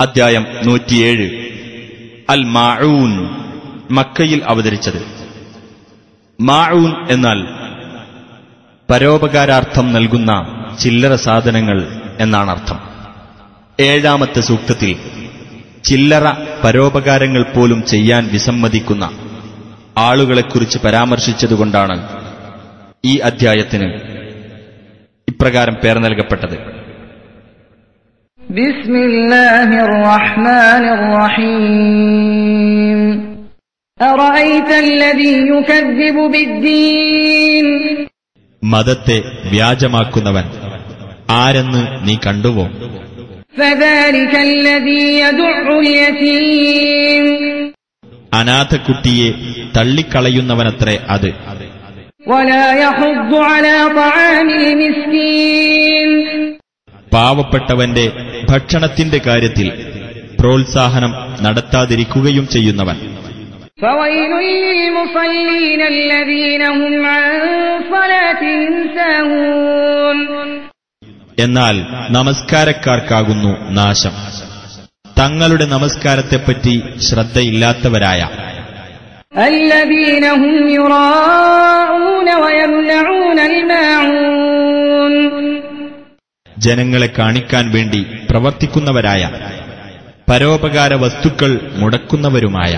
അദ്ധ്യായം നൂറ്റിയേഴ്. അൽ മാഊൻ മക്കയിൽ അവതരിച്ചത്. മാഊൻ എന്നാൽ പരോപകാരാർത്ഥം നൽകുന്ന ചില്ലറ സാധനങ്ങൾ എന്നാണ് അർത്ഥം. ഏഴാമത്തെ സൂക്തത്തിൽ ചില്ലറ പരോപകാരങ്ങൾ പോലും ചെയ്യാൻ വിസമ്മതിക്കുന്ന ആളുകളെക്കുറിച്ച് പരാമർശിച്ചതുകൊണ്ടാണ് ഈ അധ്യായത്തിന് ഇപ്രകാരം പേർ നൽകപ്പെട്ടത്. بسم الله الرحمن الرحيم أرأيت الذي يكذب بالدين മതത്തെ വ്യാജമാക്കുന്നവൻ ആരെന്ന് നീ കണ്ടുവോ فذلك الذي يدع اليتيم അനാഥക്കുട്ടിയെ തള്ളിക്കളയുന്നവനത്രേ അത് ولا يحض على طعام المسكين പാവപ്പെട്ടവന്റെ ഭക്ഷണത്തിന്റെ കാര്യത്തിൽ പ്രോത്സാഹനം നടത്താതിരിക്കുകയും ചെയ്യുന്നവൻ. എന്നാൽ നമസ്കാരക്കാർക്കാകുന്നു നാശം. തങ്ങളുടെ നമസ്കാരത്തെപ്പറ്റി ശ്രദ്ധയില്ലാത്തവരായ. ജനങ്ങളെ കാണിക്കാൻ വേണ്ടി പ്രവർത്തിക്കുന്നവരായ പരോപകാര വസ്തുക്കൾ മുടക്കുന്നവരുമായ